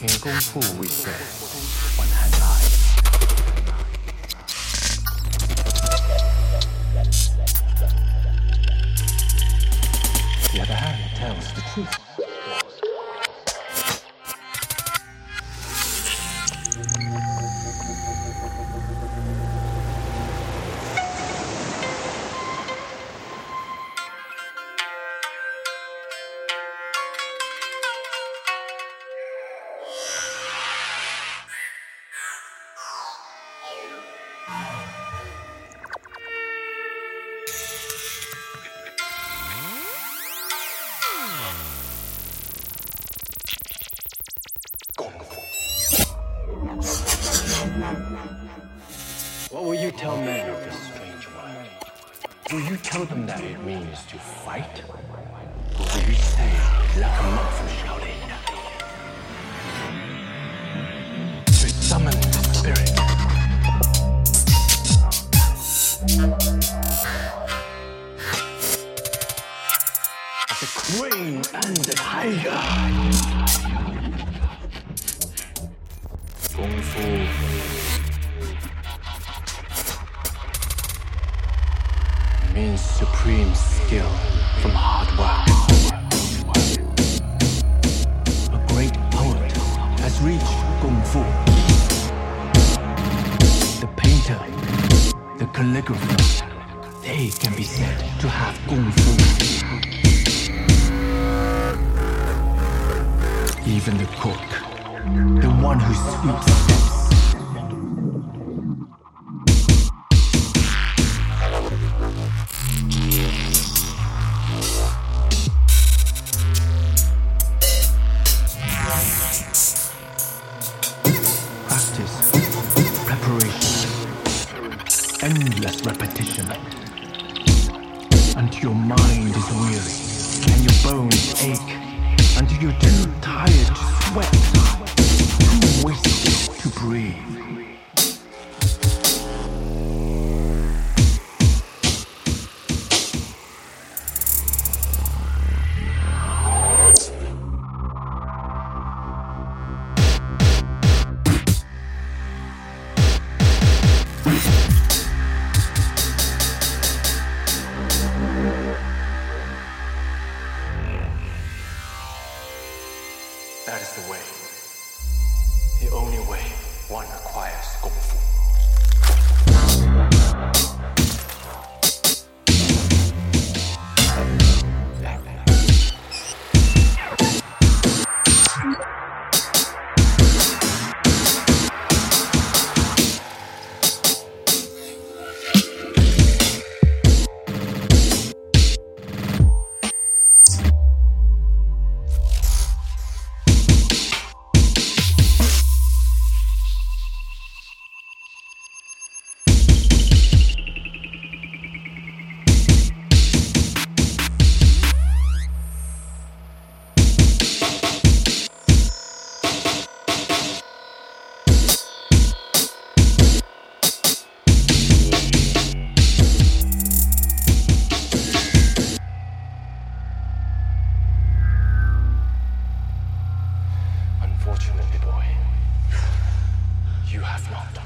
In Kung Fu, we say, one hand lies. You tell men of this strange world? Will you tell them that it means to fight? Or will you say, like a? To summon the spirit. The crane and the tiger. Kung Fu means supreme skill from hard work. A great poet has reached Kung Fu. The painter, the calligrapher, they can be said to have Kung Fu. Even the cook, the one who sweeps endless repetition. Until your mind is weary and your bones ache. Until you're too tired to sweat, too wasted to breathe. That is the way. The only way one acquires kung Fu. I've